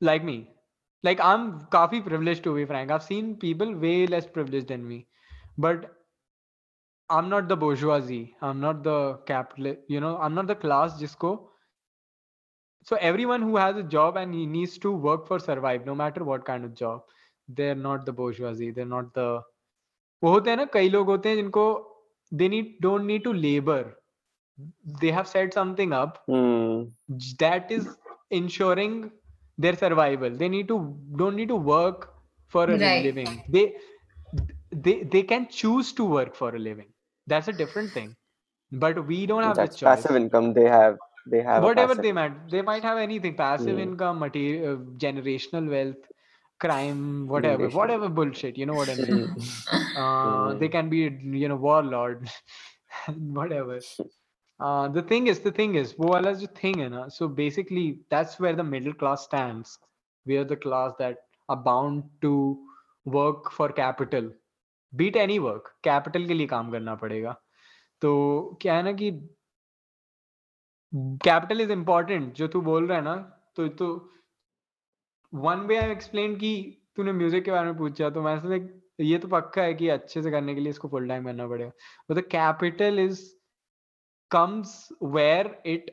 like me like i'm काफी privileged to be frank i've seen people way less privileged than me but i'm not the bourgeoisie i'm not the capitalist you know i'm not the class जिसको so everyone who has a job and he needs to work for survive no matter what kind of job they're not the bourgeoisie they're not the वो होते हैं ना कई लोग होते हैं जिनको they need don't need to labor they have set something up Hmm. that is ensuring their survival they need to don't need to work for a Right. living they they they can choose to work for a living that's a different thing but we don't have That's the choice passive income. They have. They have. whatever they might they might have anything passive Hmm. income material uh, generational wealth crime whatever Generational. whatever bullshit you know what i mean Hmm. uh, they can be you know warlord whatever the thing is the thing is वो वाला जो thing है ना so basically that's where the middle class stands we are the class that are bound to work for capital beat any work capital के लिए काम करना पड़ेगा. तो क्या है ना कि कैपिटल इज़ इंपॉर्टेंट जो तू बोल रहा है ना तो तो वन वे आई एक्सप्लेन की तूने म्यूज़िक के बारे में पूछा तो मैं ये तो पक्का है कि अच्छे से करने के लिए इसको फुल टाइम करना पड़ेगा. तो capital is comes where it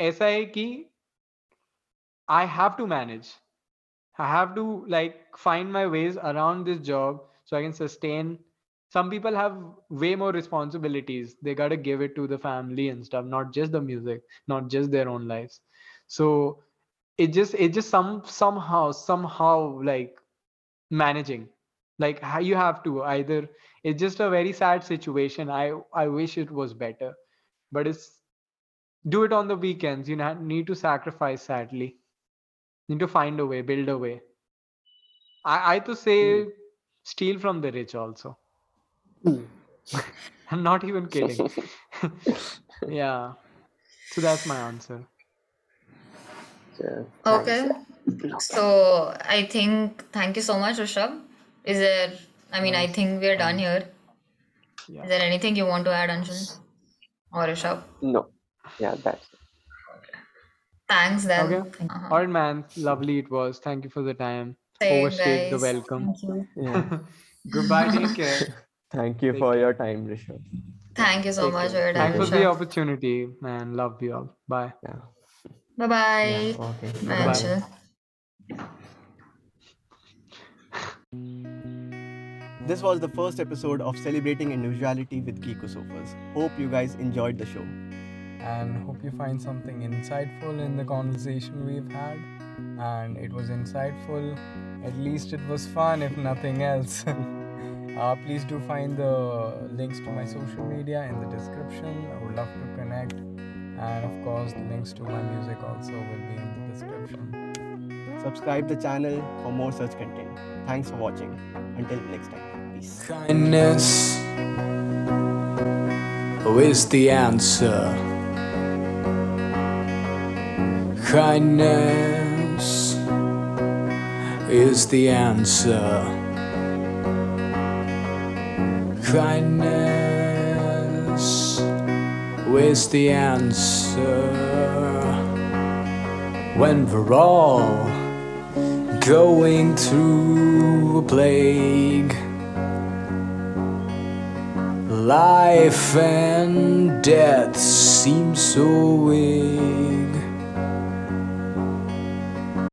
ऐसा है कि I have to manage. I have to like find my ways around this job so I can sustain. Some people have way more responsibilities. They got to give it to the family and stuff, not just the music, not just their own lives. So it just it just some somehow somehow like managing like how you have to either it's just a very sad situation i i wish it was better but it's do it on the weekends you need to sacrifice sadly you need to find a way build a way i i to say hmm. steal from the rich also hmm. i'm not even kidding yeah so that's my answer Yeah. Okay. So I think thank you so much, Rushabh. Is there? I mean, I think we're done here. Yeah. Is there anything you want to add, Anshul or Rushabh? No. Yeah, that's it. Thanks then. Okay. Uh-huh. All right, man. Lovely it was. Thank you for the time. Same, Overstayed the welcome. Thank you. Yeah. Goodbye. Take care. Thank you Take for care. your time, Rushabh. Thank you so Take much for care. your time, Thanks for the opportunity, man. Love you all. Bye. Yeah. Bye bye. Okay. Bye, Bye. This was the first episode of Celebrating Individuality with Geekosophers. Hope you guys enjoyed the show. and hope you find something insightful in the conversation we've had. And it was insightful, at least it was fun, if nothing else. uh, please do find the links to my social media in the description. I would love to connect. And of course, the links to my music also will be in the description. Subscribe the channel for more such content. Thanks for watching. Until next time. Kindness is the answer. Kindness is the answer. Kindness is the answer. When we're all going through a plague. Life and death seem so vague.